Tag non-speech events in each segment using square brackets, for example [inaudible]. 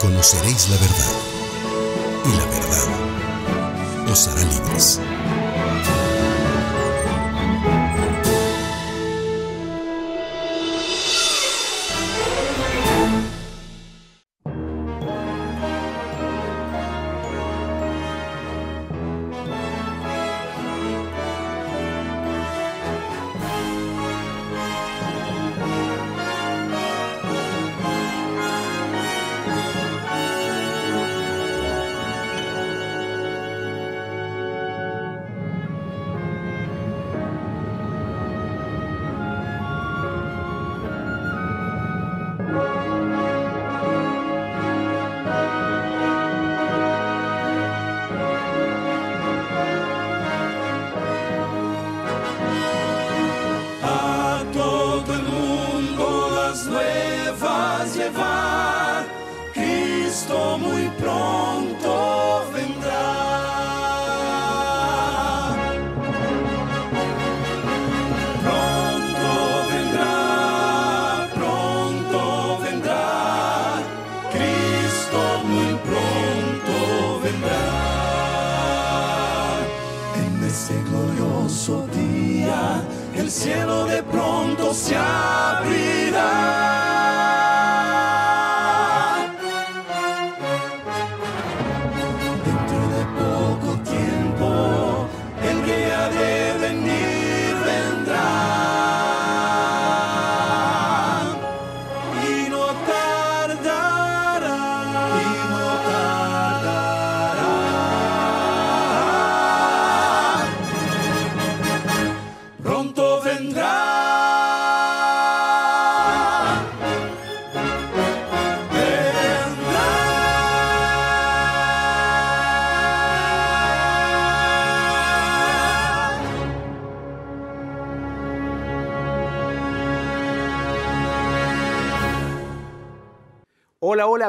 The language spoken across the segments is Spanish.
conoceréis la verdad, y la verdad os hará libres.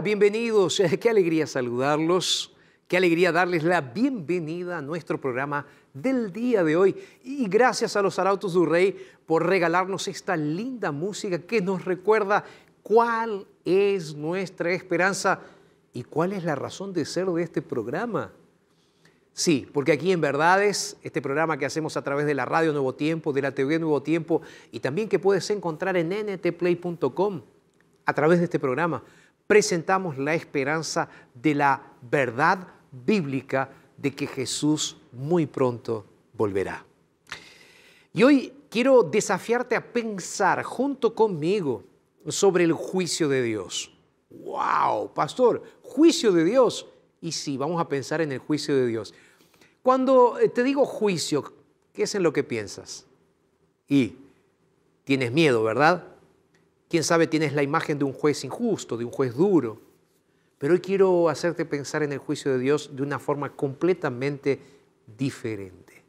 Bienvenidos. [laughs] Qué alegría saludarlos. Qué alegría darles la bienvenida a nuestro programa del día de hoy. Y gracias a los Arautos du Rey por regalarnos esta linda música que nos recuerda cuál es nuestra esperanza y cuál es la razón de ser de este programa. Sí, porque aquí en Verdades, este programa que hacemos a través de la Radio Nuevo Tiempo, de la TV Nuevo Tiempo y también que puedes encontrar en ntplay.com, a través de este programa, presentamos la esperanza de la verdad bíblica de que Jesús muy pronto volverá. Y hoy quiero desafiarte a pensar junto conmigo sobre el juicio de Dios. ¡Wow! Pastor, juicio de Dios. Y sí, vamos a pensar en el juicio de Dios. Cuando eh, te digo juicio, ¿qué es en lo que piensas? Y tienes miedo, ¿verdad? Quién sabe, tienes la imagen de un juez injusto, de un juez duro. Pero hoy quiero hacerte pensar en el juicio de Dios de una forma completamente diferente.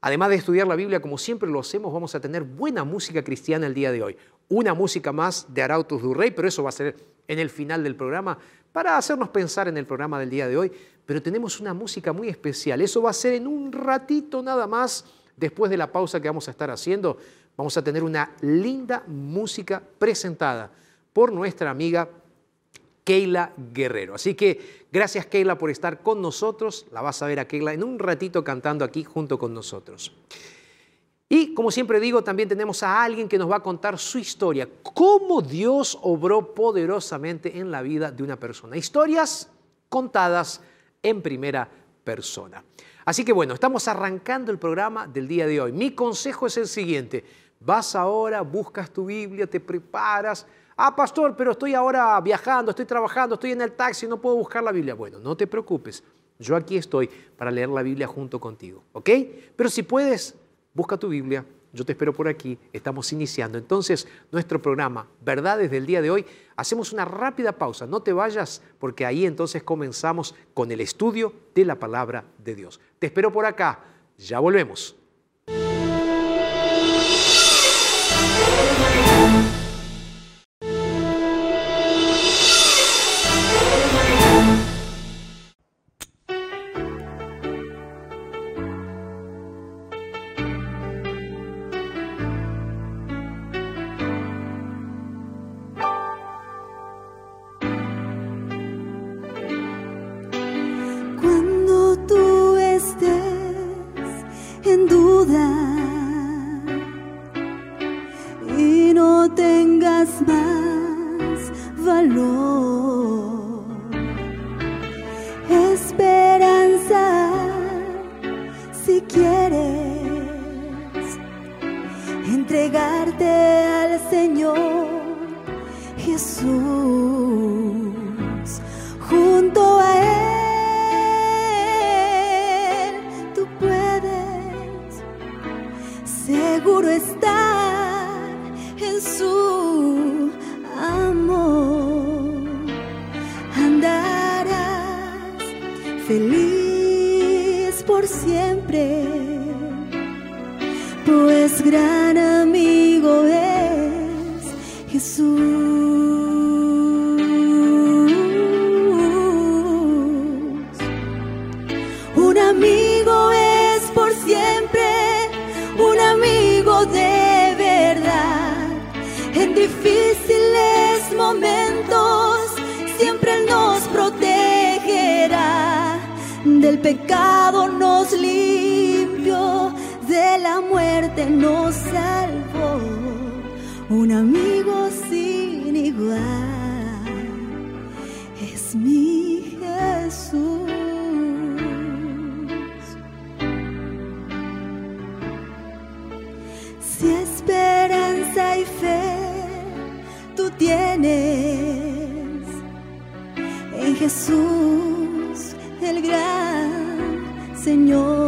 Además de estudiar la Biblia como siempre lo hacemos, vamos a tener buena música cristiana el día de hoy. Una música más de Arautos du Rey, pero eso va a ser en el final del programa para hacernos pensar en el programa del día de hoy. Pero tenemos una música muy especial. Eso va a ser en un ratito nada más, después de la pausa que vamos a estar haciendo. Vamos a tener una linda música presentada por nuestra amiga Keila Guerrero. Así que gracias Keila por estar con nosotros. La vas a ver a Keila en un ratito cantando aquí junto con nosotros. Y como siempre digo, también tenemos a alguien que nos va a contar su historia, cómo Dios obró poderosamente en la vida de una persona. Historias contadas en primera persona. Así que bueno, estamos arrancando el programa del día de hoy. Mi consejo es el siguiente. Vas ahora, buscas tu Biblia, te preparas. Ah, pastor, pero estoy ahora viajando, estoy trabajando, estoy en el taxi, no puedo buscar la Biblia. Bueno, no te preocupes. Yo aquí estoy para leer la Biblia junto contigo, ¿ok? Pero si puedes, busca tu Biblia. Yo te espero por aquí. Estamos iniciando entonces nuestro programa, Verdades del día de hoy. Hacemos una rápida pausa. No te vayas porque ahí entonces comenzamos con el estudio de la palabra de Dios. Te espero por acá. Ya volvemos. Tienes en Jesús el gran Señor.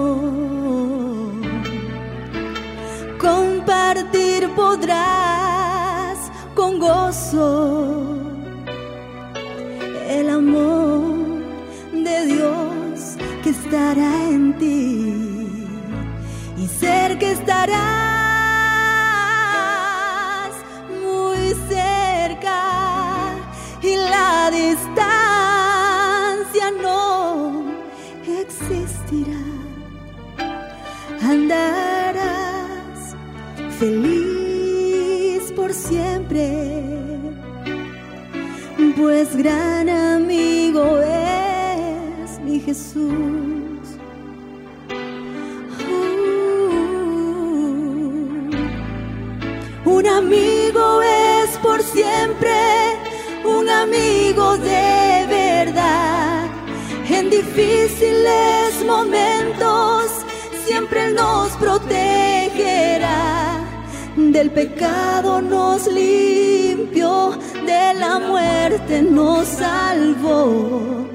Difíciles momentos siempre nos protegerá. Del pecado nos limpió, de la muerte nos salvó.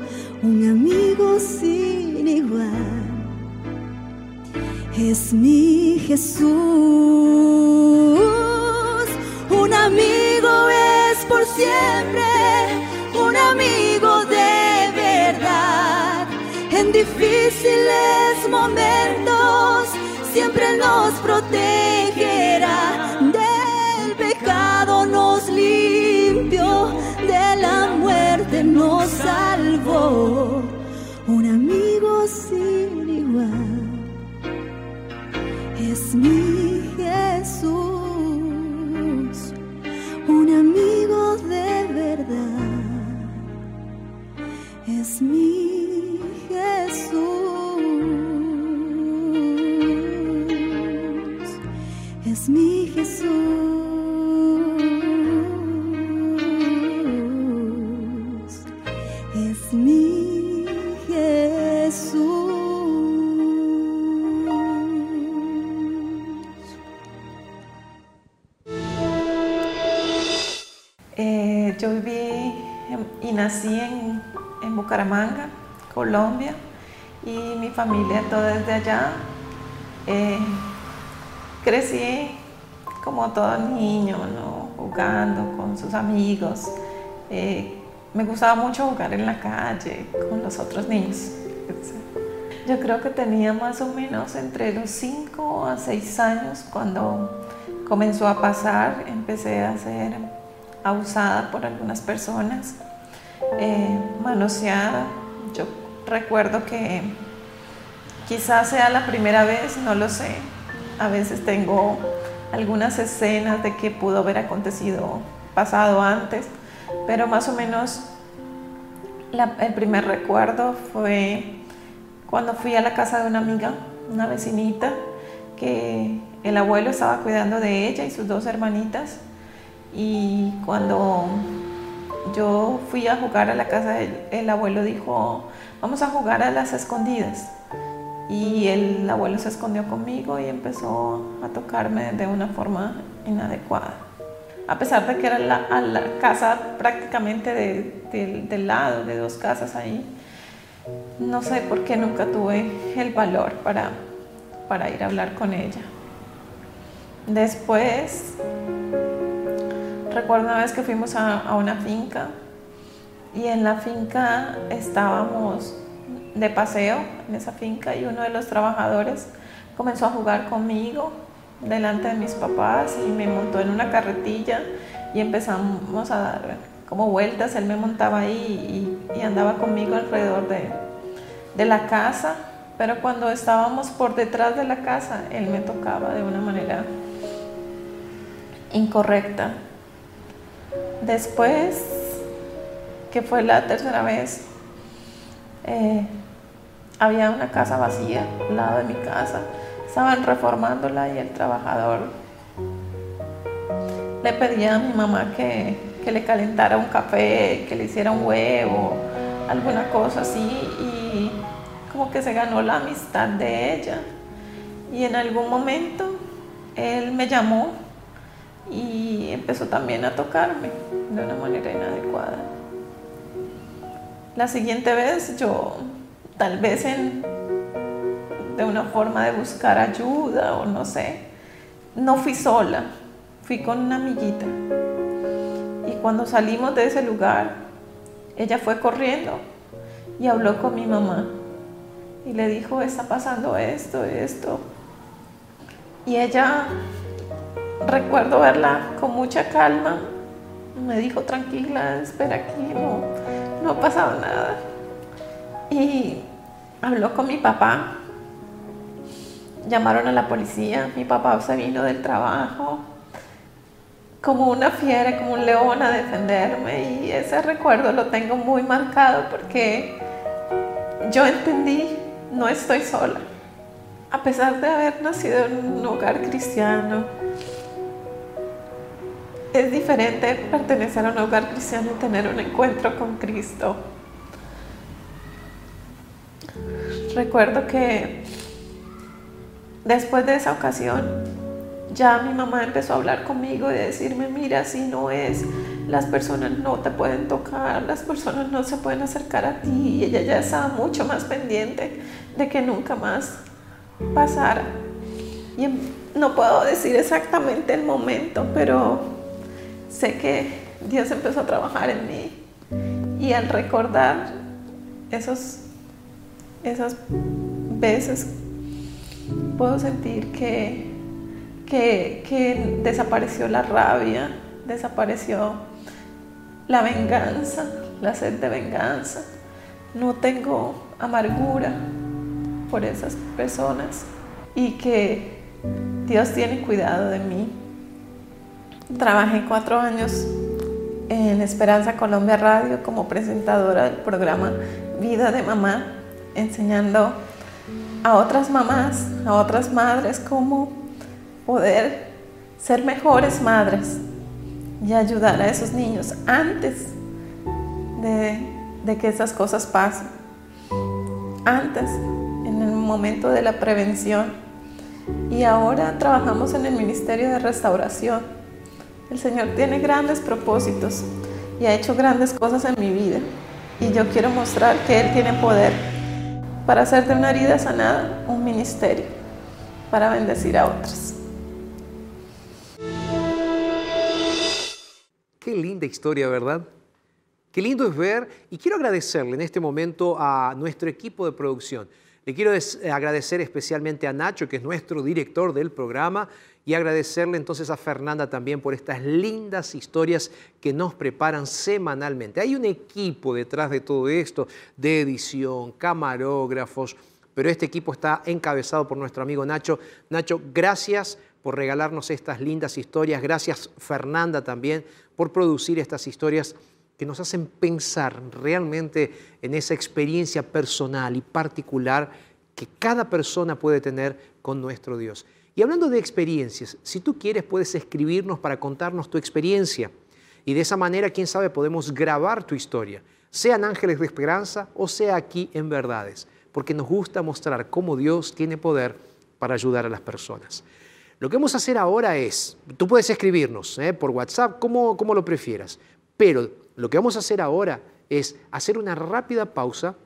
Un amigo sin igual es mi Jesús. Un amigo es por siempre, momentos siempre nos protegerá. Del pecado nos limpió, de la muerte nos salvó. Colombia, y mi familia toda desde allá. Eh, crecí como todo niño, ¿no? jugando con sus amigos. Eh, me gustaba mucho jugar en la calle con los otros niños. Yo creo que tenía más o menos entre los 5 a 6 años cuando comenzó a pasar, empecé a ser abusada por algunas personas, eh, manoseada. Yo recuerdo que quizás sea la primera vez, no lo sé, a veces tengo algunas escenas de que pudo haber acontecido pasado antes, pero más o menos el primer recuerdo fue cuando fui a la casa de una amiga, una vecinita, que el abuelo estaba cuidando de ella y sus dos hermanitas. Y cuando yo fui a jugar a la casa, el, el abuelo dijo, vamos a jugar a las escondidas. Y el abuelo se escondió conmigo y empezó a tocarme de una forma inadecuada. A pesar de que era la, a la casa prácticamente de- de- del lado, de dos casas ahí, no sé por qué nunca tuve el valor para, para ir a hablar con ella. Después, recuerdo una vez que fuimos a, una finca y en la finca estábamos de paseo en esa finca y uno de los trabajadores comenzó a jugar conmigo delante de mis papás y me montó en una carretilla y empezamos a dar como vueltas, él me montaba ahí y, y andaba conmigo alrededor de, de la casa, pero cuando estábamos por detrás de la casa, él me tocaba de una manera incorrecta. Después, que fue la tercera vez, eh, había una casa vacía al lado de mi casa. Estaban reformándola y el trabajador le pedía a mi mamá que, que le calentara un café, que le hiciera un huevo, alguna cosa así. Y como que se ganó la amistad de ella. Y en algún momento él me llamó y empezó también a tocarme de una manera inadecuada. La siguiente vez yo, tal vez en, de una forma de buscar ayuda o no sé, no fui sola, fui con una amiguita. Y cuando salimos de ese lugar, ella fue corriendo y habló con mi mamá y le dijo, está pasando esto, esto. Y ella, recuerdo verla con mucha calma, me dijo, tranquila, espera aquí, no, no ha pasado nada. Y habló con mi papá, llamaron a la policía, mi papá se vino del trabajo como una fiera, como un león a defenderme y ese recuerdo lo tengo muy marcado porque yo entendí, no estoy sola. A pesar de haber nacido en un hogar cristiano, es diferente pertenecer a un hogar cristiano y tener un encuentro con Cristo. Recuerdo que después de esa ocasión, ya mi mamá empezó a hablar conmigo y decirme, mira, si no es, las personas no te pueden tocar, las personas no se pueden acercar a ti. Y ella ya estaba mucho más pendiente de que nunca más pasara. Y em- no puedo decir exactamente el momento, pero sé que Dios empezó a trabajar en mí. Y al recordar esos, esas veces, puedo sentir que, que, que desapareció la rabia, desapareció la venganza, la sed de venganza. No tengo amargura por esas personas y que Dios tiene cuidado de mí. Trabajé cuatro años en Esperanza Colombia Radio como presentadora del programa Vida de Mamá, enseñando a otras mamás, a otras madres cómo poder ser mejores madres y ayudar a esos niños antes de, que esas cosas pasen, antes, en el momento de la prevención. Y ahora trabajamos en el Ministerio de Restauración. El Señor tiene grandes propósitos y ha hecho grandes cosas en mi vida. Y yo quiero mostrar que Él tiene poder para hacer de una herida sanada un ministerio, para bendecir a otros. Qué linda historia, ¿verdad? Qué lindo es ver y quiero agradecerle en este momento a nuestro equipo de producción. Le quiero agradecer especialmente a Nacho, que es nuestro director del programa, y agradecerle entonces a Fernanda también por estas lindas historias que nos preparan semanalmente. Hay un equipo detrás de todo esto, de edición, camarógrafos, pero este equipo está encabezado por nuestro amigo Nacho. Nacho, gracias por regalarnos estas lindas historias. Gracias Fernanda también por producir estas historias que nos hacen pensar realmente en esa experiencia personal y particular que cada persona puede tener con nuestro Dios. Y hablando de experiencias, si tú quieres puedes escribirnos para contarnos tu experiencia. Y de esa manera, quién sabe, podemos grabar tu historia, sean ángeles de esperanza o sea aquí en verdades, porque nos gusta mostrar cómo Dios tiene poder para ayudar a las personas. Lo que vamos a hacer ahora es, tú puedes escribirnos ¿eh? por WhatsApp, como, como lo prefieras, pero lo que vamos a hacer ahora es hacer una rápida pausa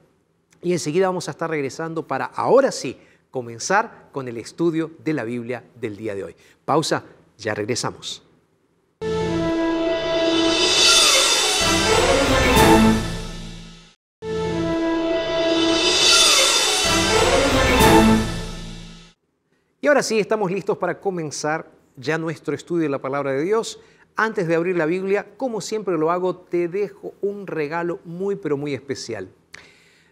y enseguida vamos a estar regresando para ahora sí comenzar con el estudio de la Biblia del día de hoy. Pausa, ya regresamos. Y ahora sí, estamos listos para comenzar ya nuestro estudio de la palabra de Dios. Antes de abrir la Biblia, como siempre lo hago, te dejo un regalo muy, pero muy especial.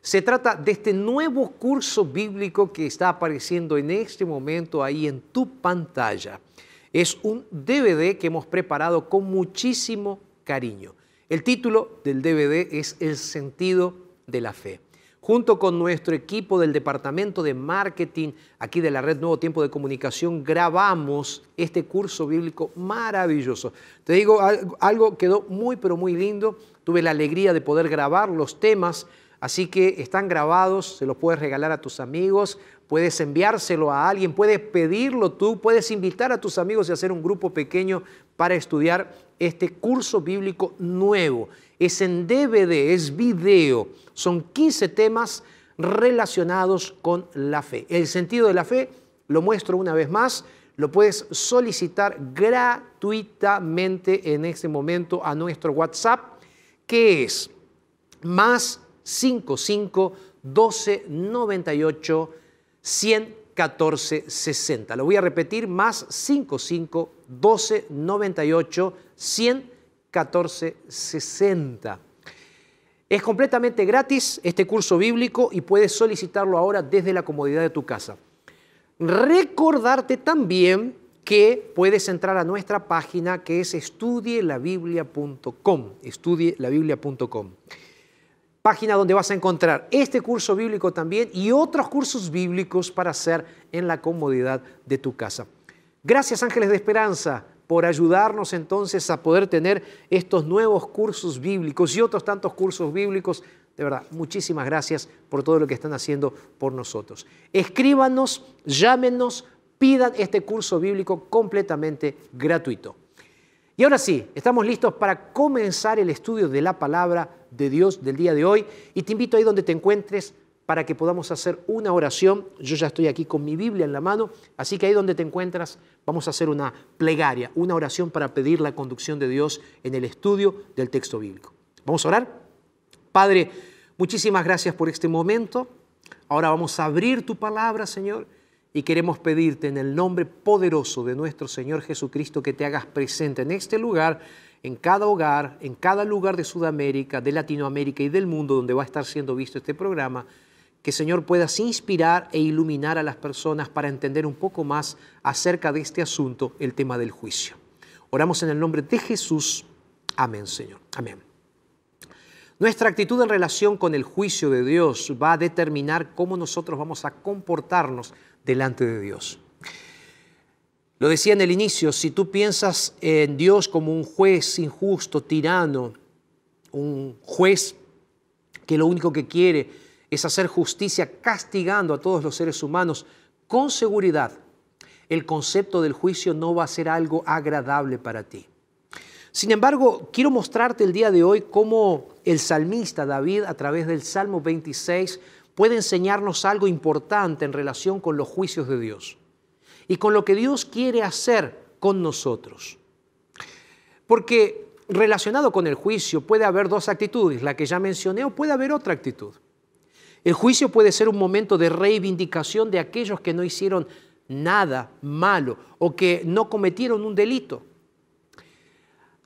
Se trata de este nuevo curso bíblico que está apareciendo en este momento ahí en tu pantalla. Es un DVD que hemos preparado con muchísimo cariño. El título del DVD es El sentido de la fe junto con nuestro equipo del Departamento de Marketing aquí de la Red Nuevo Tiempo de Comunicación, grabamos este curso bíblico maravilloso. Te digo, algo quedó muy, pero muy lindo. Tuve la alegría de poder grabar los temas, así que están grabados, se los puedes regalar a tus amigos, puedes enviárselo a alguien, puedes pedirlo tú, puedes invitar a tus amigos y hacer un grupo pequeño para estudiar este curso bíblico nuevo es en DVD, es video. Son 15 temas relacionados con la fe. El sentido de la fe, lo muestro una vez más, lo puedes solicitar gratuitamente en este momento a nuestro WhatsApp, que es más 55 12 98 114 60. Lo voy a repetir, más 55 12 98 114 1460. Es completamente gratis este curso bíblico y puedes solicitarlo ahora desde la comodidad de tu casa. Recordarte también que puedes entrar a nuestra página que es estudielabiblia.com, estudielabiblia.com. Página donde vas a encontrar este curso bíblico también y otros cursos bíblicos para hacer en la comodidad de tu casa. Gracias Ángeles de Esperanza por ayudarnos entonces a poder tener estos nuevos cursos bíblicos y otros tantos cursos bíblicos. De verdad, muchísimas gracias por todo lo que están haciendo por nosotros. Escríbanos, llámenos, pidan este curso bíblico completamente gratuito. Y ahora sí, estamos listos para comenzar el estudio de la palabra de Dios del día de hoy y te invito ahí donde te encuentres para que podamos hacer una oración. Yo ya estoy aquí con mi Biblia en la mano, así que ahí donde te encuentras vamos a hacer una plegaria, una oración para pedir la conducción de Dios en el estudio del texto bíblico. Vamos a orar. Padre, muchísimas gracias por este momento. Ahora vamos a abrir tu palabra, Señor, y queremos pedirte en el nombre poderoso de nuestro Señor Jesucristo que te hagas presente en este lugar, en cada hogar, en cada lugar de Sudamérica, de Latinoamérica y del mundo donde va a estar siendo visto este programa que Señor puedas inspirar e iluminar a las personas para entender un poco más acerca de este asunto, el tema del juicio. Oramos en el nombre de Jesús. Amén, Señor. Amén. Nuestra actitud en relación con el juicio de Dios va a determinar cómo nosotros vamos a comportarnos delante de Dios. Lo decía en el inicio, si tú piensas en Dios como un juez injusto, tirano, un juez que lo único que quiere es hacer justicia castigando a todos los seres humanos, con seguridad el concepto del juicio no va a ser algo agradable para ti. Sin embargo, quiero mostrarte el día de hoy cómo el salmista David, a través del Salmo 26, puede enseñarnos algo importante en relación con los juicios de Dios y con lo que Dios quiere hacer con nosotros. Porque relacionado con el juicio puede haber dos actitudes, la que ya mencioné o puede haber otra actitud. El juicio puede ser un momento de reivindicación de aquellos que no hicieron nada malo o que no cometieron un delito.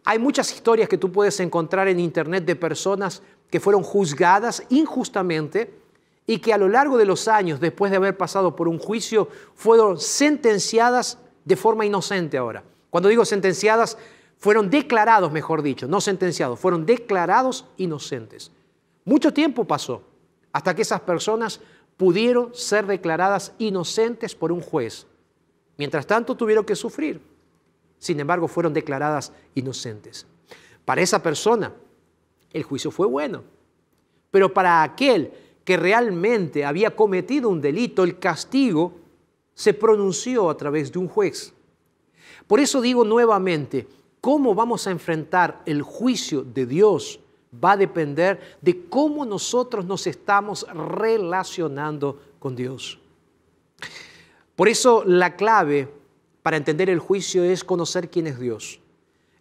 Hay muchas historias que tú puedes encontrar en internet de personas que fueron juzgadas injustamente y que a lo largo de los años, después de haber pasado por un juicio, fueron sentenciadas de forma inocente ahora. Cuando digo sentenciadas, fueron declarados, mejor dicho, no sentenciados, fueron declarados inocentes. Mucho tiempo pasó hasta que esas personas pudieron ser declaradas inocentes por un juez. Mientras tanto tuvieron que sufrir. Sin embargo, fueron declaradas inocentes. Para esa persona, el juicio fue bueno. Pero para aquel que realmente había cometido un delito, el castigo se pronunció a través de un juez. Por eso digo nuevamente, cómo vamos a enfrentar el juicio de Dios va a depender de cómo nosotros nos estamos relacionando con Dios. Por eso la clave para entender el juicio es conocer quién es Dios.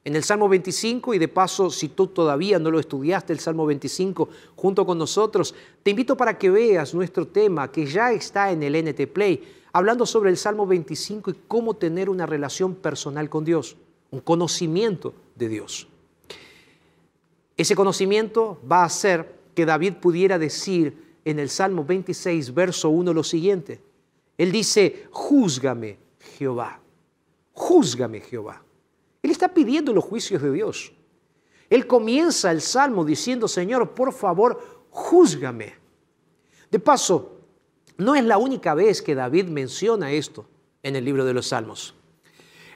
En el Salmo 25, y de paso, si tú todavía no lo estudiaste, el Salmo 25, junto con nosotros, te invito para que veas nuestro tema que ya está en el NT Play, hablando sobre el Salmo 25 y cómo tener una relación personal con Dios, un conocimiento de Dios. Ese conocimiento va a hacer que David pudiera decir en el Salmo 26, verso 1, lo siguiente. Él dice, júzgame, Jehová, júzgame, Jehová. Él está pidiendo los juicios de Dios. Él comienza el salmo diciendo, Señor, por favor, júzgame. De paso, no es la única vez que David menciona esto en el libro de los salmos.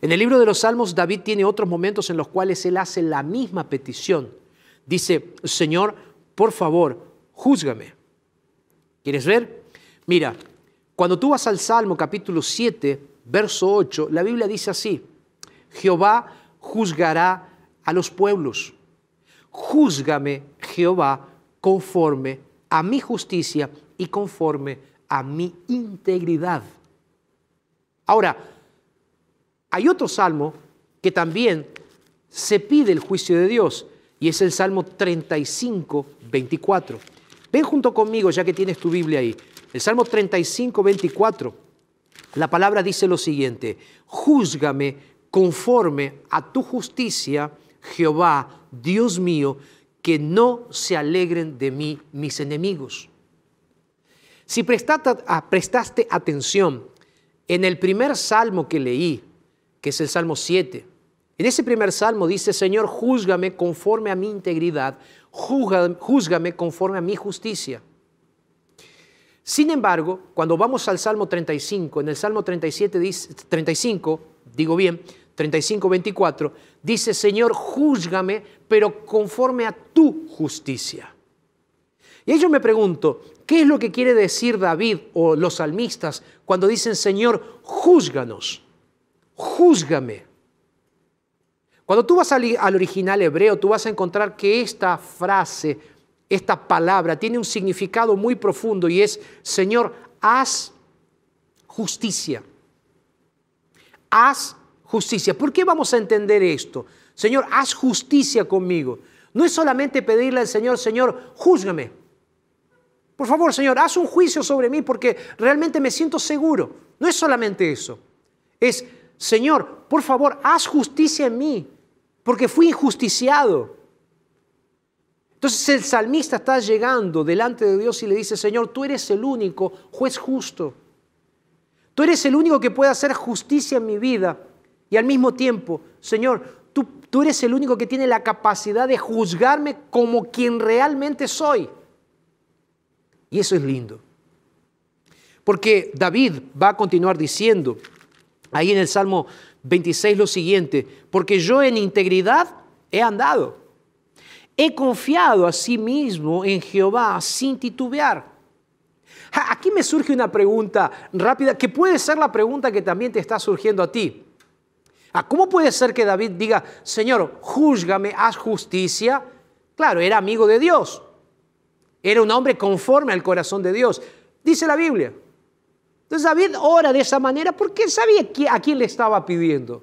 En el libro de los salmos, David tiene otros momentos en los cuales él hace la misma petición. Dice, Señor, por favor, júzgame. ¿Quieres ver? Mira, cuando tú vas al Salmo capítulo 7, verso 8, la Biblia dice así, Jehová juzgará a los pueblos. Júzgame, Jehová, conforme a mi justicia y conforme a mi integridad. Ahora, hay otro salmo que también se pide el juicio de Dios y es el Salmo 35, 24. Ven junto conmigo ya que tienes tu Biblia ahí. El Salmo 35, 24. La palabra dice lo siguiente, júzgame conforme a tu justicia, Jehová, Dios mío, que no se alegren de mí mis enemigos. Si prestaste, atención en el primer salmo que leí, que es el Salmo 7, en ese primer salmo dice, Señor, júzgame conforme a mi integridad, júzgame conforme a mi justicia. Sin embargo, cuando vamos al Salmo 35, en el Salmo 37 dice, 35, digo bien, 35, 24, dice, Señor, júzgame, pero conforme a tu justicia. Y yo me pregunto, ¿qué es lo que quiere decir David o los salmistas cuando dicen, Señor, júzganos, júzgame? Cuando tú vas al, al original hebreo, tú vas a encontrar que esta frase, esta palabra, tiene un significado muy profundo y es, Señor, haz justicia. Haz justicia. ¿Por qué vamos a entender esto? Señor, haz justicia conmigo. No es solamente pedirle al Señor, Señor, júzgame. Por favor, Señor, haz un juicio sobre mí porque realmente me siento seguro. No es solamente eso. Es, Señor, por favor, haz justicia en mí porque fui injusticiado. Entonces el salmista está llegando delante de Dios y le dice, Señor, tú eres el único juez justo. Tú eres el único que puede hacer justicia en mi vida. Y al mismo tiempo, Señor, tú, tú eres el único que tiene la capacidad de juzgarme como quien realmente soy. Y eso es lindo. Porque David va a continuar diciendo ahí en el Salmo 26 lo siguiente, porque yo en integridad he andado. He confiado a sí mismo en Jehová sin titubear. Aquí me surge una pregunta rápida, que puede ser la pregunta que también te está surgiendo a ti. Ah, ¿Cómo puede ser que David diga, Señor, júzgame, haz justicia? Claro, era amigo de Dios. Era un hombre conforme al corazón de Dios. Dice la Biblia. Entonces David ora de esa manera porque sabía a quién le estaba pidiendo.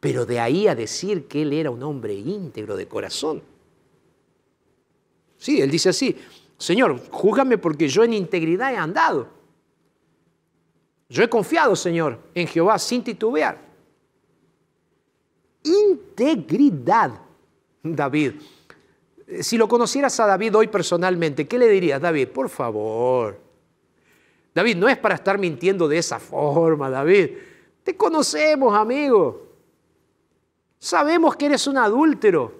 Pero de ahí a decir que él era un hombre íntegro de corazón. Sí, él dice así, Señor, júzgame porque yo en integridad he andado. Yo he confiado, Señor, en Jehová sin titubear. Integridad, David. Si lo conocieras a David hoy personalmente, ¿qué le dirías, David? Por favor. David, no es para estar mintiendo de esa forma, David. Te conocemos, amigo. Sabemos que eres un adúltero.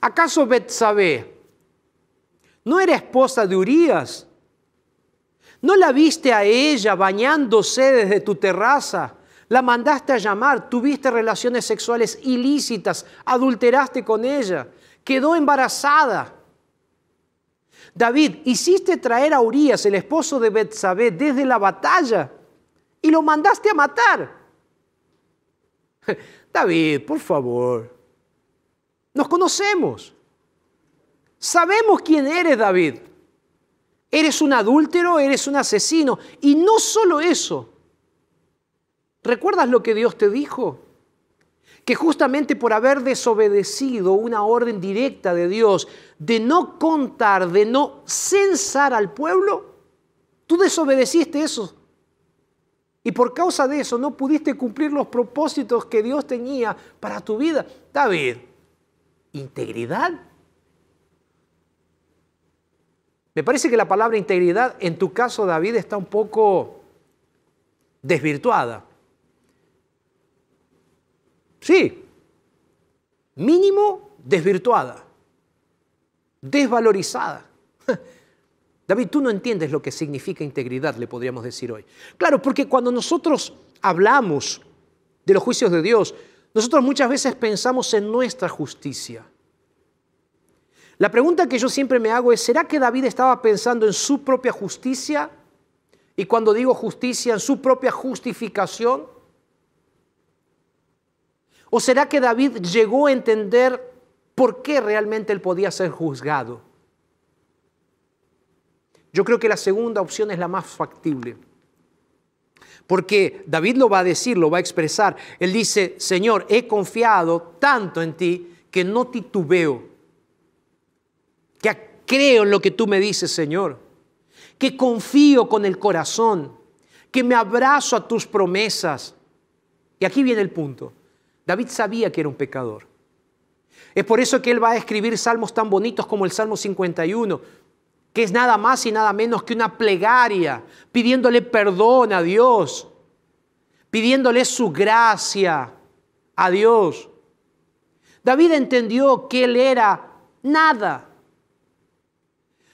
¿Acaso Betsabé no era esposa de Urias? ¿No la viste a ella bañándose desde tu terraza? La mandaste a llamar, tuviste relaciones sexuales ilícitas, adulteraste con ella, quedó embarazada. David, hiciste traer a Urias, el esposo de Betsabé, desde la batalla y lo mandaste a matar. [laughs] David, por favor, nos conocemos. Sabemos quién eres, David. Eres un adúltero, eres un asesino. Y no solo eso. ¿Recuerdas lo que Dios te dijo? Que justamente por haber desobedecido una orden directa de Dios de no contar, de no censar al pueblo, tú desobedeciste eso. Y por causa de eso no pudiste cumplir los propósitos que Dios tenía para tu vida. David, integridad. Me parece que la palabra integridad en tu caso, David, está un poco desvirtuada. Sí, mínimo desvirtuada, desvalorizada. [laughs] David, tú no entiendes lo que significa integridad, le podríamos decir hoy. Claro, porque cuando nosotros hablamos de los juicios de Dios, nosotros muchas veces pensamos en nuestra justicia. La pregunta que yo siempre me hago es, ¿será que David estaba pensando en su propia justicia? Y cuando digo justicia, en su propia justificación. ¿O será que David llegó a entender por qué realmente él podía ser juzgado? Yo creo que la segunda opción es la más factible. Porque David lo va a decir, lo va a expresar. Él dice, Señor, he confiado tanto en ti que no titubeo creo en lo que tú me dices, Señor, que confío con el corazón, que me abrazo a tus promesas. Y aquí viene el punto. David sabía que era un pecador. Es por eso que él va a escribir salmos tan bonitos como el Salmo 51, que es nada más y nada menos que una plegaria, pidiéndole perdón a Dios, pidiéndole su gracia a Dios. David entendió que él era nada,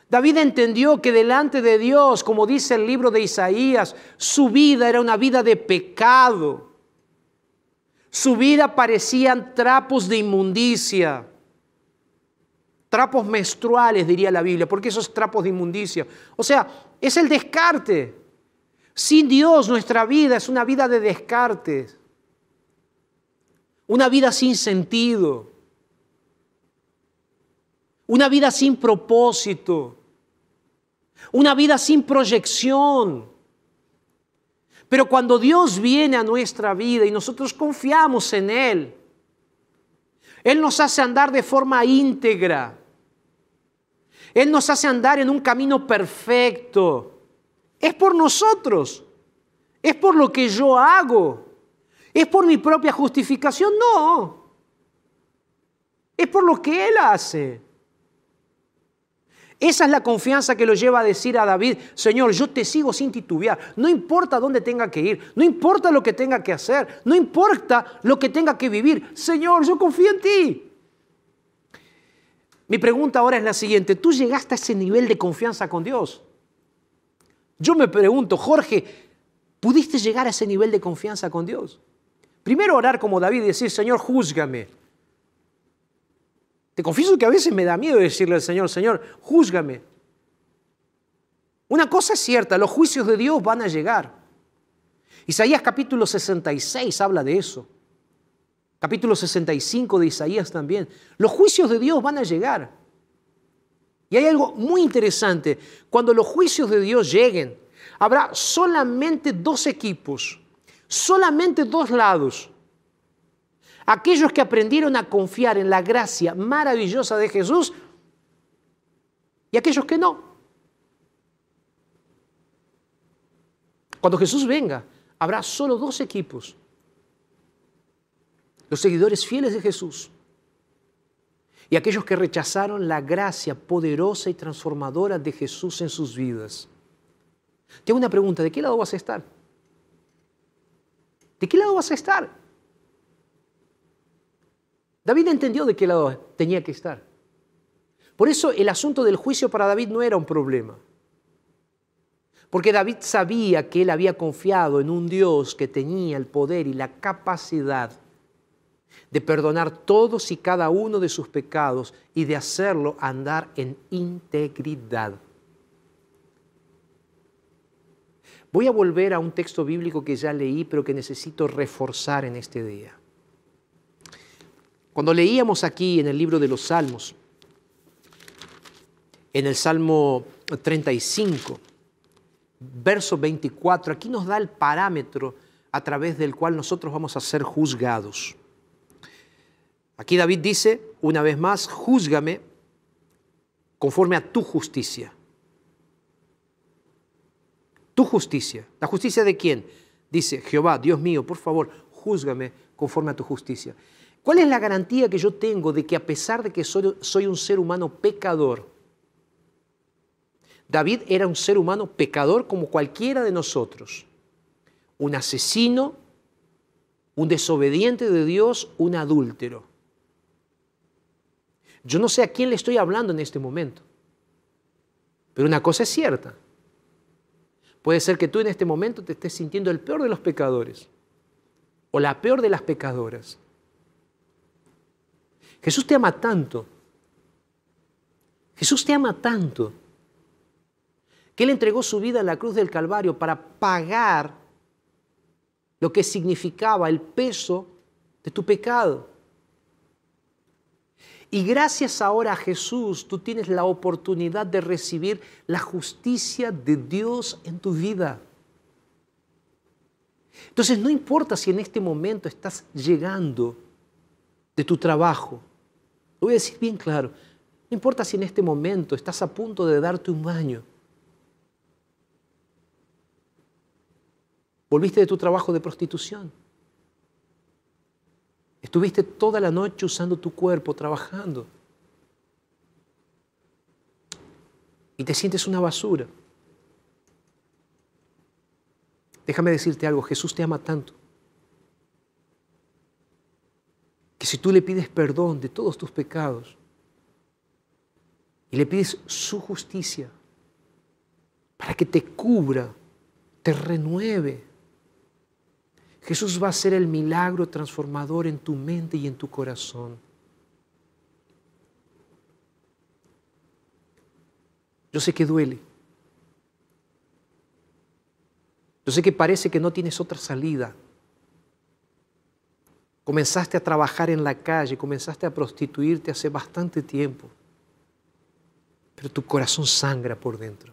David entendió que delante de Dios, como dice el libro de Isaías, su vida era una vida de pecado. Su vida parecían trapos de inmundicia. Trapos menstruales, diría la Biblia, porque esos trapos de inmundicia. O sea, es el descarte. Sin Dios nuestra vida es una vida de descartes. Una vida sin sentido. Una vida sin propósito. Una vida sin proyección. Pero cuando Dios viene a nuestra vida y nosotros confiamos en Él, Él nos hace andar de forma íntegra. Él nos hace andar en un camino perfecto. Es por nosotros. Es por lo que yo hago. Es por mi propia justificación. No. Es por lo que Él hace. Esa es la confianza que lo lleva a decir a David, Señor, yo te sigo sin titubear, no importa dónde tenga que ir, no importa lo que tenga que hacer, no importa lo que tenga que vivir, Señor, yo confío en ti. Mi pregunta ahora es la siguiente, ¿tú llegaste a ese nivel de confianza con Dios? Yo me pregunto, Jorge, ¿pudiste llegar a ese nivel de confianza con Dios? Primero orar como David y decir, Señor, júzgame. Te confieso que a veces me da miedo decirle al Señor, Señor, júzgame. Una cosa es cierta, los juicios de Dios van a llegar. Isaías capítulo 66 habla de eso. Capítulo 65 de Isaías también. Los juicios de Dios van a llegar. Y hay algo muy interesante. Cuando los juicios de Dios lleguen, habrá solamente dos equipos, solamente dos lados. Aquellos que aprendieron a confiar en la gracia maravillosa de Jesús y aquellos que no. Cuando Jesús venga, habrá solo dos equipos. Los seguidores fieles de Jesús y aquellos que rechazaron la gracia poderosa y transformadora de Jesús en sus vidas. Te hago una pregunta, ¿de qué lado vas a estar? ¿De qué lado vas a estar? David entendió de qué lado tenía que estar. Por eso el asunto del juicio para David no era un problema. Porque David sabía que él había confiado en un Dios que tenía el poder y la capacidad de perdonar todos y cada uno de sus pecados y de hacerlo andar en integridad. Voy a volver a un texto bíblico que ya leí, pero que necesito reforzar en este día. Cuando leíamos aquí en el libro de los Salmos, en el Salmo 35, verso 24, aquí nos da el parámetro a través del cual nosotros vamos a ser juzgados. Aquí David dice, una vez más, júzgame conforme a tu justicia. Tu justicia. ¿La justicia de quién? Dice, Jehová, Dios mío, por favor, júzgame conforme a tu justicia. ¿Cuál es la garantía que yo tengo de que a pesar de que soy, soy un ser humano pecador, David era un ser humano pecador como cualquiera de nosotros, un asesino, un desobediente de Dios, un adúltero. Yo no sé a quién le estoy hablando en este momento, pero una cosa es cierta. Puede ser que tú en este momento te estés sintiendo el peor de los pecadores o la peor de las pecadoras. Jesús te ama tanto. Jesús te ama tanto que Él entregó su vida en la cruz del Calvario para pagar lo que significaba el peso de tu pecado. Y gracias ahora a Jesús, tú tienes la oportunidad de recibir la justicia de Dios en tu vida. Entonces, no importa si en este momento estás llegando de tu trabajo. Lo voy a decir bien claro. No importa si en este momento estás a punto de darte un baño. Volviste de tu trabajo de prostitución. Estuviste toda la noche usando tu cuerpo, trabajando. Y te sientes una basura. Déjame decirte algo, Jesús te ama tanto. Que si tú le pides perdón de todos tus pecados y le pides su justicia para que te cubra, te renueve, Jesús va a ser el milagro transformador en tu mente y en tu corazón. Yo sé que duele. Yo sé que parece que no tienes otra salida. Comenzaste a trabajar en la calle, comenzaste a prostituirte hace bastante tiempo, pero tu corazón sangra por dentro.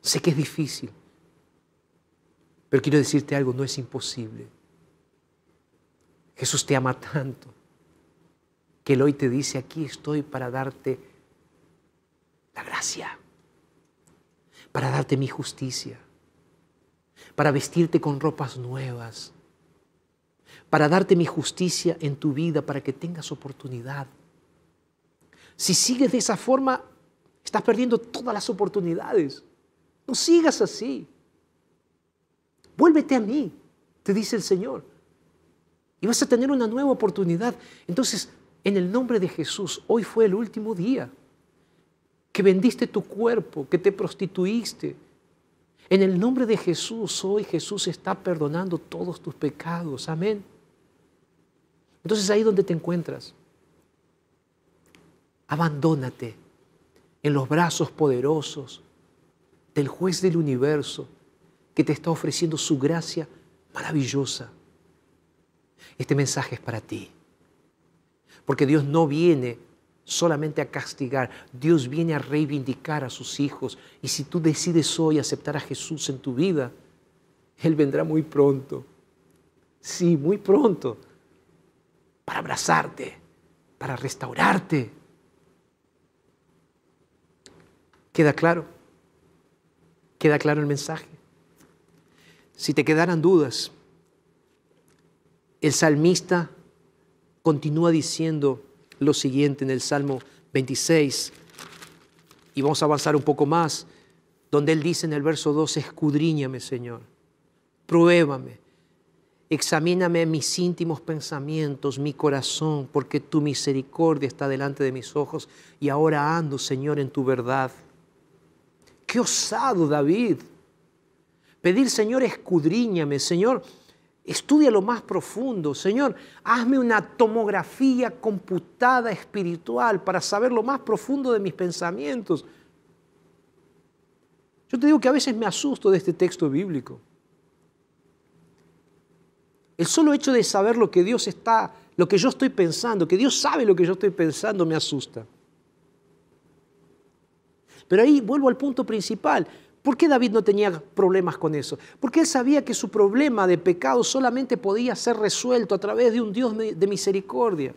Sé que es difícil. Pero quiero decirte algo, no es imposible. Jesús te ama tanto que Él hoy te dice, aquí estoy para darte la gracia, para darte mi justicia, para vestirte con ropas nuevas, para darte mi justicia en tu vida, para que tengas oportunidad. Si sigues de esa forma, estás perdiendo todas las oportunidades. No sigas así. Vuélvete a mí, te dice el Señor. Y vas a tener una nueva oportunidad. Entonces, en el nombre de Jesús, hoy fue el último día que vendiste tu cuerpo, que te prostituiste. En el nombre de Jesús, hoy Jesús está perdonando todos tus pecados. Amén. Entonces ahí donde te encuentras, abandónate en los brazos poderosos del juez del universo que te está ofreciendo su gracia maravillosa. Este mensaje es para ti. Porque Dios no viene solamente a castigar, Dios viene a reivindicar a sus hijos. Y si tú decides hoy aceptar a Jesús en tu vida, Él vendrá muy pronto. Sí, muy pronto. Para abrazarte, para restaurarte. ¿Queda claro? ¿Queda claro el mensaje? Si te quedaran dudas, el salmista continúa diciendo lo siguiente en el Salmo 26, y vamos a avanzar un poco más, donde él dice en el verso 2, escudriñame Señor, pruébame, examíname mis íntimos pensamientos, mi corazón, porque tu misericordia está delante de mis ojos, y ahora ando, Señor, en tu verdad. Qué osado David. Pedir, Señor, escudriñame, Señor, estudia lo más profundo, Señor, hazme una tomografía computada espiritual para saber lo más profundo de mis pensamientos. Yo te digo que a veces me asusto de este texto bíblico. El solo hecho de saber lo que Dios está, lo que yo estoy pensando, que Dios sabe lo que yo estoy pensando, me asusta. Pero ahí vuelvo al punto principal. ¿Por qué David no tenía problemas con eso? Porque él sabía que su problema de pecado solamente podía ser resuelto a través de un Dios de misericordia.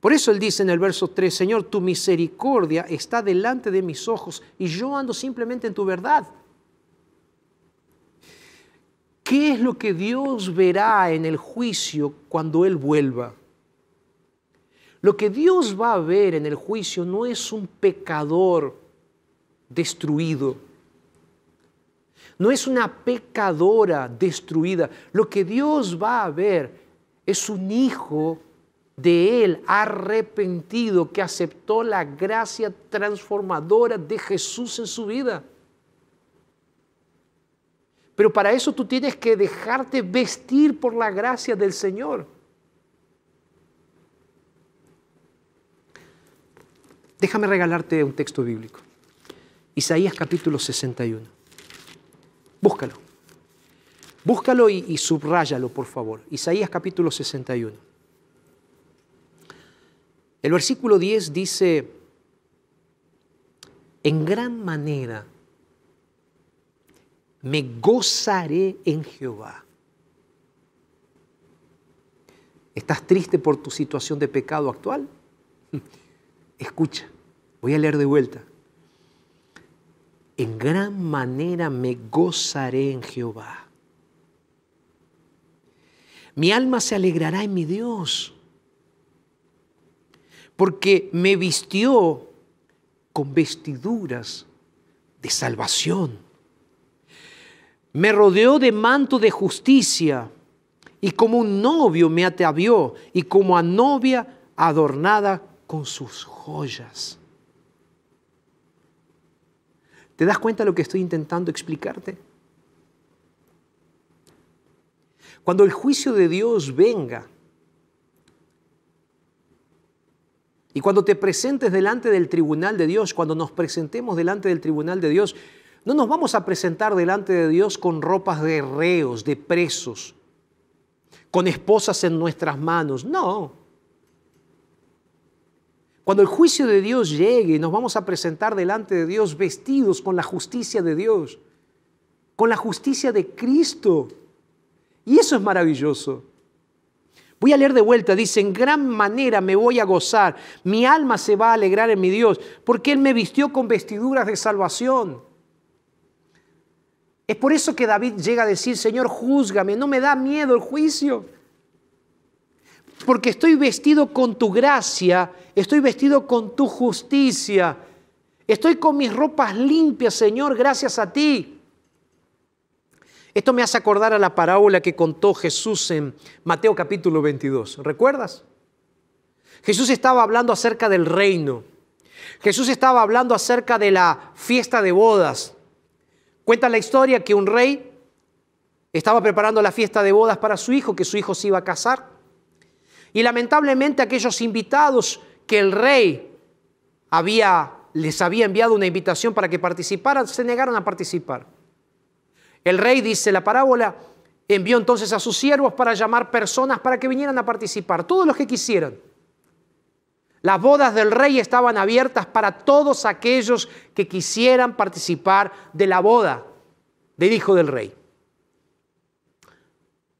Por eso él dice en el verso 3, Señor, tu misericordia está delante de mis ojos y yo ando simplemente en tu verdad. ¿Qué es lo que Dios verá en el juicio cuando Él vuelva? Lo que Dios va a ver en el juicio no es un pecador destruido, no es una pecadora destruida. Lo que Dios va a ver es un hijo de Él arrepentido que aceptó la gracia transformadora de Jesús en su vida. Pero para eso tú tienes que dejarte vestir por la gracia del Señor. Déjame regalarte un texto bíblico. Isaías capítulo 61. Búscalo. Búscalo y, y subráyalo, por favor. Isaías capítulo 61. El versículo 10 dice, en gran manera me gozaré en Jehová. ¿Estás triste por tu situación de pecado actual? Escucha, voy a leer de vuelta. En gran manera me gozaré en Jehová. Mi alma se alegrará en mi Dios, porque me vistió con vestiduras de salvación me rodeó de manto de justicia y como un novio me atavió y como a novia adornada con sus joyas. ¿Te das cuenta de lo que estoy intentando explicarte? Cuando el juicio de Dios venga y cuando te presentes delante del tribunal de Dios, cuando nos presentemos delante del tribunal de Dios, no nos vamos a presentar delante de Dios con ropas de reos, de presos, con esposas en nuestras manos. No. Cuando el juicio de Dios llegue, nos vamos a presentar delante de Dios vestidos con la justicia de Dios, con la justicia de Cristo. Y eso es maravilloso. Voy a leer de vuelta, dice, en gran manera me voy a gozar, mi alma se va a alegrar en mi Dios, porque Él me vistió con vestiduras de salvación es por eso que David llega a decir, Señor, júzgame, no me da miedo el juicio. Porque estoy vestido con tu gracia, estoy vestido con tu justicia, estoy con mis ropas limpias, Señor, gracias a ti. Esto me hace acordar a la parábola que contó Jesús en Mateo capítulo 22. ¿Recuerdas? Jesús estaba hablando acerca del reino. Jesús estaba hablando acerca de la fiesta de bodas. Cuenta la historia que un rey estaba preparando la fiesta de bodas para su hijo, que su hijo se iba a casar. Y lamentablemente aquellos invitados que el rey había, les había enviado una invitación para que participaran, se negaron a participar. El rey, dice la parábola, envió entonces a sus siervos para llamar personas para que vinieran a participar, todos los que quisieran. Las bodas del rey estaban abiertas para todos aquellos que quisieran participar de la boda del hijo del rey.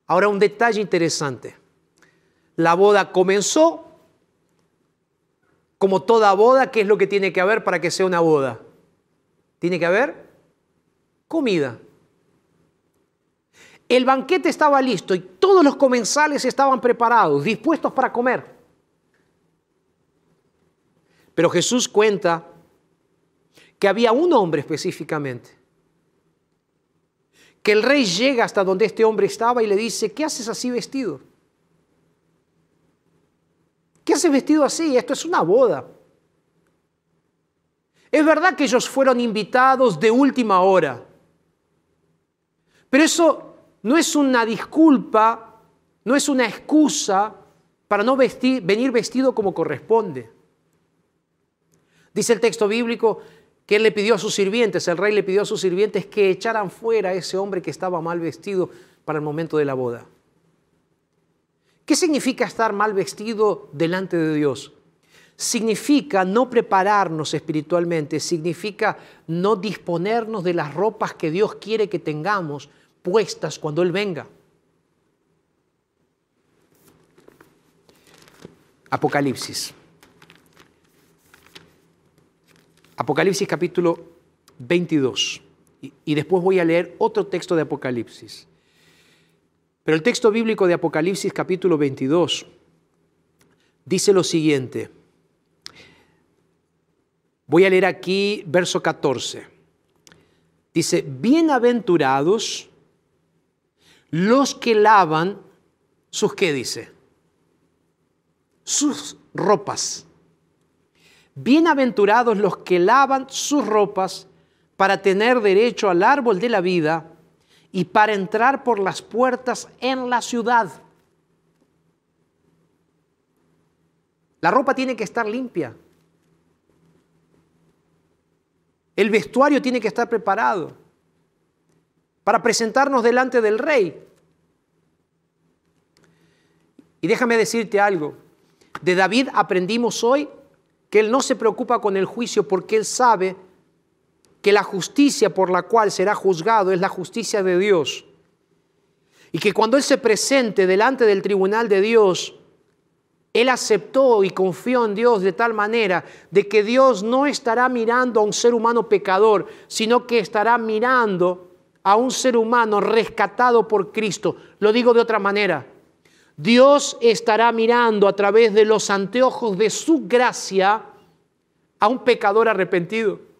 Ahora un detalle interesante. La boda comenzó como toda boda, ¿qué es lo que tiene que haber para que sea una boda? Tiene que haber comida. El banquete estaba listo y todos los comensales estaban preparados, dispuestos para comer. Pero Jesús cuenta que había un hombre específicamente, que el rey llega hasta donde este hombre estaba y le dice, ¿qué haces así vestido? ¿Qué haces vestido así? Esto es una boda. Es verdad que ellos fueron invitados de última hora, pero eso no es una disculpa, no es una excusa para no vestir, venir vestido como corresponde. Dice el texto bíblico que él le pidió a sus sirvientes, el rey le pidió a sus sirvientes que echaran fuera a ese hombre que estaba mal vestido para el momento de la boda. ¿Qué significa estar mal vestido delante de Dios? Significa no prepararnos espiritualmente, significa no disponernos de las ropas que Dios quiere que tengamos puestas cuando Él venga. Apocalipsis. Apocalipsis capítulo 22. Y, después voy a leer otro texto de Apocalipsis. Pero el texto bíblico de Apocalipsis capítulo 22 dice lo siguiente. Voy a leer aquí verso 14. Dice, bienaventurados los que lavan sus, ¿qué dice? Sus ropas. Bienaventurados los que lavan sus ropas para tener derecho al árbol de la vida y para entrar por las puertas en la ciudad. La ropa tiene que estar limpia. El vestuario tiene que estar preparado para presentarnos delante del rey. Y déjame decirte algo. De David aprendimos hoy que él no se preocupa con el juicio porque él sabe que la justicia por la cual será juzgado es la justicia de Dios. Y que cuando él se presente delante del tribunal de Dios, él aceptó y confió en Dios de tal manera de que Dios no estará mirando a un ser humano pecador, sino que estará mirando a un ser humano rescatado por Cristo. Lo digo de otra manera. Dios estará mirando a través de los anteojos de su gracia a un pecador arrepentido.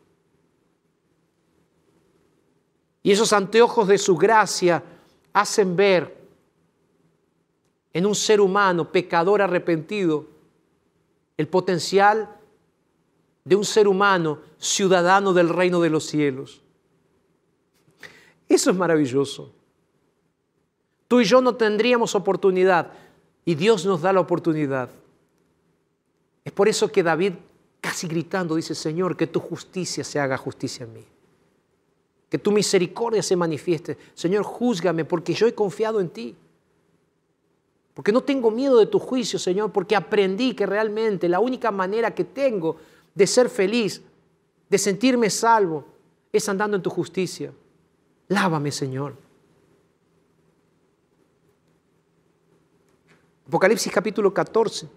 Y esos anteojos de su gracia hacen ver en un ser humano pecador arrepentido el potencial de un ser humano ciudadano del reino de los cielos. Eso es maravilloso. Tú y yo no tendríamos oportunidad y Dios nos da la oportunidad. Es por eso que David, casi gritando, dice, Señor, que tu justicia se haga justicia en mí. Que tu misericordia se manifieste. Señor, júzgame porque yo he confiado en ti. Porque no tengo miedo de tu juicio, Señor, porque aprendí que realmente la única manera que tengo de ser feliz, de sentirme salvo, es andando en tu justicia. Lávame, Señor. Apocalipsis capítulo 14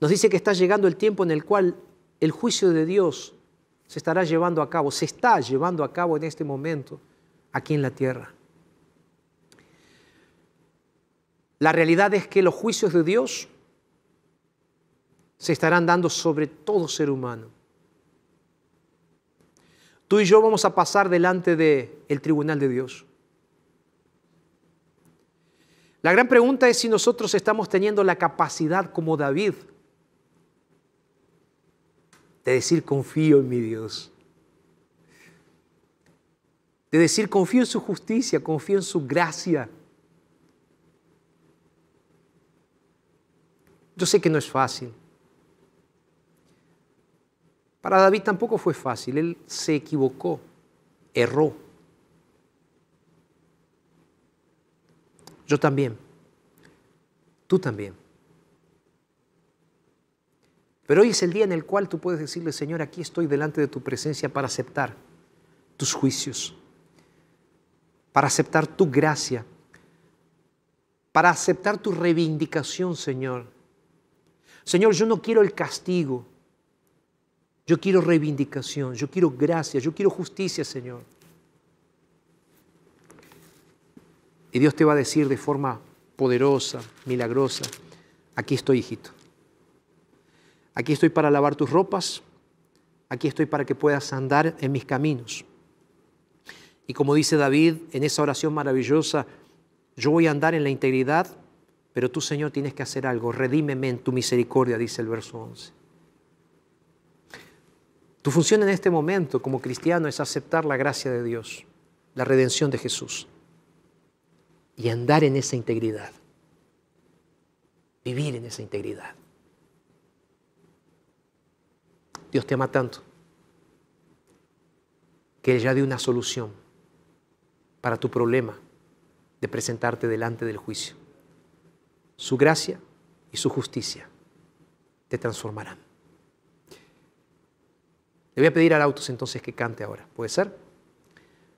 nos dice que está llegando el tiempo en el cual el juicio de Dios se estará llevando a cabo, se está llevando a cabo en este momento aquí en la tierra. La realidad es que los juicios de Dios se estarán dando sobre todo ser humano. Tú y yo vamos a pasar delante del tribunal de Dios. La gran pregunta es si nosotros estamos teniendo la capacidad como David de decir confío en mi Dios. De decir confío en su justicia, confío en su gracia. Yo sé que no es fácil. Para David tampoco fue fácil, él se equivocó, erró. Yo también, tú también. Pero hoy es el día en el cual tú puedes decirle, Señor, aquí estoy delante de tu presencia para aceptar tus juicios, para aceptar tu gracia, para aceptar tu reivindicación, Señor. Señor, yo no quiero el castigo, yo quiero reivindicación, yo quiero gracia, yo quiero justicia, Señor. Y Dios te va a decir de forma poderosa, milagrosa, aquí estoy, hijito. Aquí estoy para lavar tus ropas, aquí estoy para que puedas andar en mis caminos. Y como dice David en esa oración maravillosa, yo voy a andar en la integridad, pero tú, Señor, tienes que hacer algo. Redímeme en tu misericordia, dice el verso 11. Tu función en este momento como cristiano es aceptar la gracia de Dios, la redención de Jesús y andar en esa integridad, vivir en esa integridad. Dios te ama tanto que Él ya dio una solución para tu problema de presentarte delante del juicio. Su gracia y su justicia te transformarán. Le voy a pedir a Arautos entonces que cante ahora. ¿Puede ser?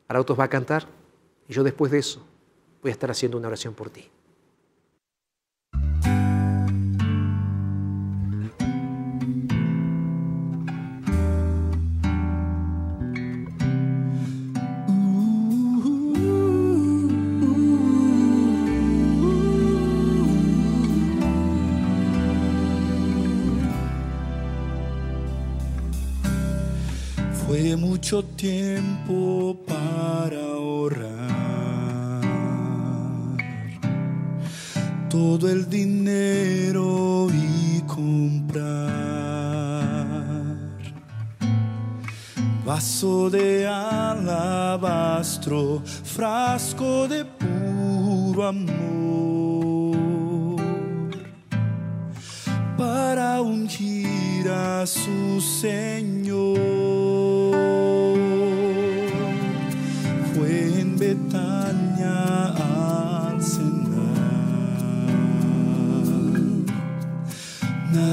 Arautos va a cantar y yo después de eso voy a estar haciendo una oración por ti. Mucho tiempo para ahorrar. Todo el dinero y comprar. Vaso de alabastro, frasco de puro amor. Para ungir a su Señor.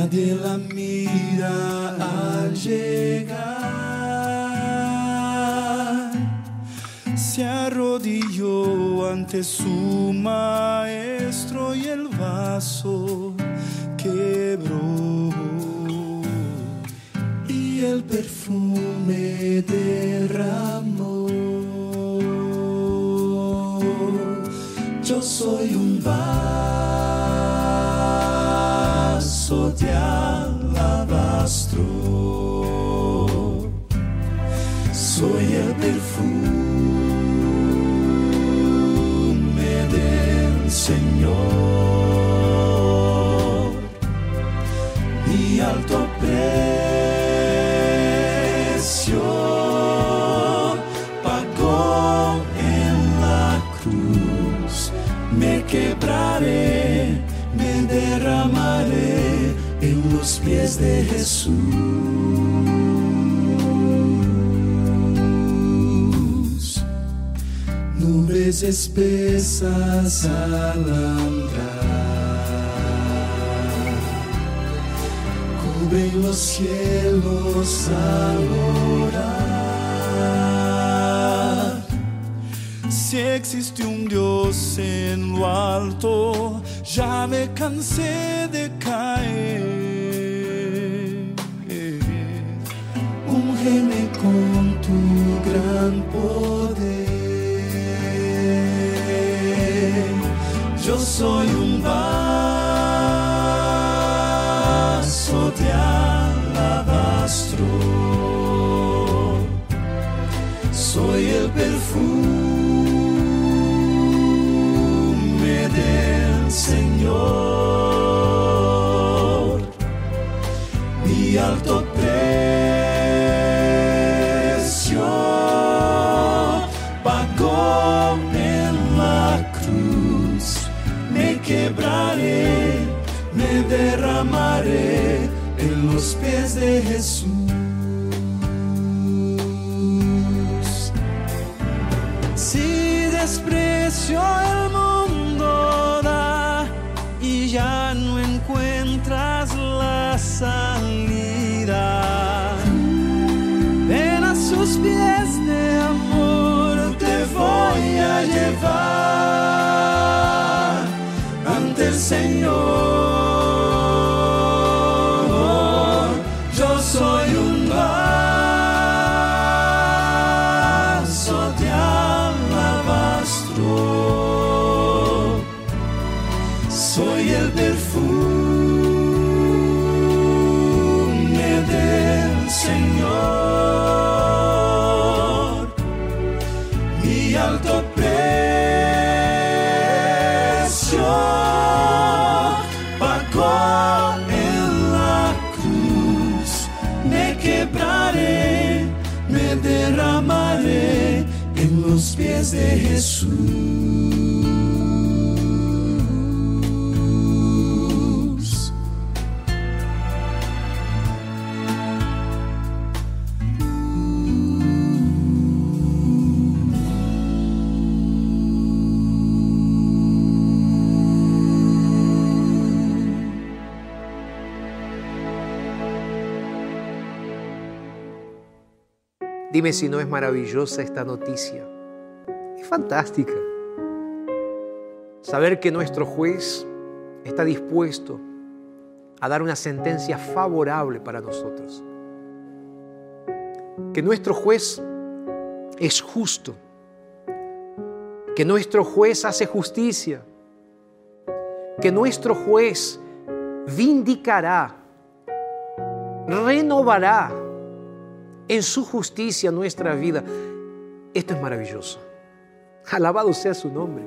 Nadie la mira al llegar. Se arrodilló ante su maestro y el vaso quebró y el perfume derramó. Yo soy un vaso de alabastro, soy el perfume Jesús. Nubes espesas al andar cubren los cielos al orar. Si existe un Dios en lo alto, ya me cansé de soy Dime si no es maravillosa esta noticia. Es fantástica. Saber que nuestro juez está dispuesto a dar una sentencia favorable para nosotros. Que nuestro juez es justo. Que nuestro juez hace justicia. Que nuestro juez vindicará, renovará en su justicia nuestra vida. Esto es maravilloso. Alabado sea su nombre.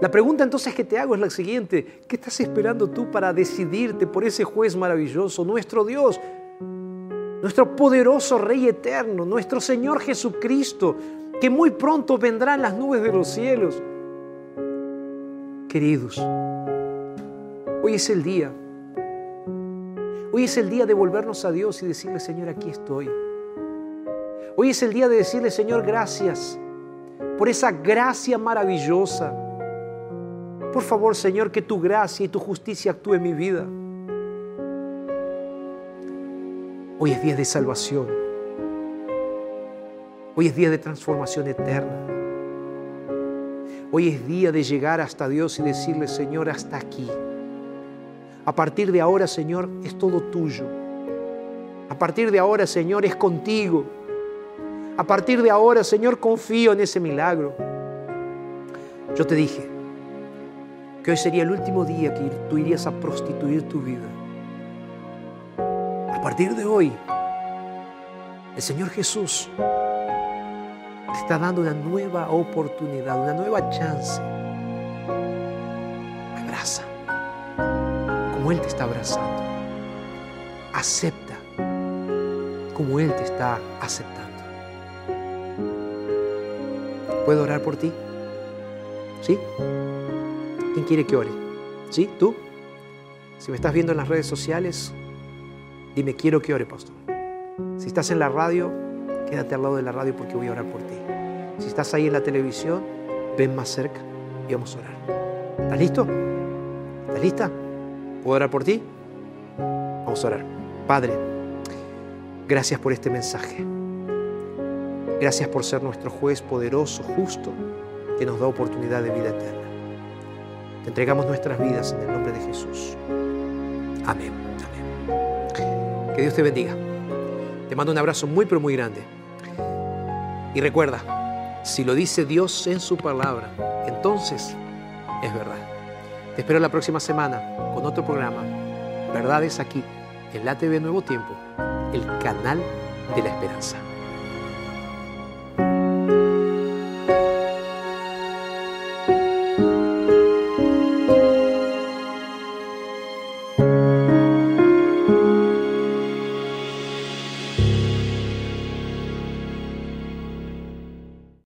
La pregunta entonces que te hago es la siguiente. ¿Qué estás esperando tú para decidirte por ese juez maravilloso, nuestro Dios, nuestro poderoso Rey eterno, nuestro Señor Jesucristo, que muy pronto vendrá en las nubes de los cielos? Queridos, hoy es el día Hoy es el día de volvernos a Dios y decirle, Señor, aquí estoy. Hoy es el día de decirle, Señor, gracias por esa gracia maravillosa. Por favor, Señor, que tu gracia y tu justicia actúe en mi vida. Hoy es día de salvación. Hoy es día de transformación eterna. Hoy es día de llegar hasta Dios y decirle, Señor, hasta aquí. A partir de ahora, Señor, es todo tuyo. A partir de ahora, Señor, es contigo. A partir de ahora, Señor, confío en ese milagro. Yo te dije que hoy sería el último día que tú irías a prostituir tu vida. A partir de hoy, el Señor Jesús te está dando una nueva oportunidad, una nueva chance. Él te está abrazando. Acepta como Él te está aceptando. ¿Puedo orar por ti? ¿Sí? ¿Quién quiere que ore? ¿Sí? ¿Tú? Si me estás viendo en las redes sociales, dime, quiero que ore, pastor. Si estás en la radio, quédate al lado de la radio porque voy a orar por ti. Si estás ahí en la televisión, ven más cerca y vamos a orar. ¿Estás listo? ¿Estás lista? ¿Puedo orar por ti? Vamos a orar. Padre, gracias por este mensaje. Gracias por ser nuestro juez poderoso, justo, que nos da oportunidad de vida eterna. Te entregamos nuestras vidas en el nombre de Jesús. Amén. Amén. Que Dios te bendiga. Te mando un abrazo muy, pero muy grande. Y recuerda, si lo dice Dios en su palabra, entonces es verdad. Te espero la próxima semana con otro programa, Verdades aquí, en la TV Nuevo Tiempo, el canal de la esperanza.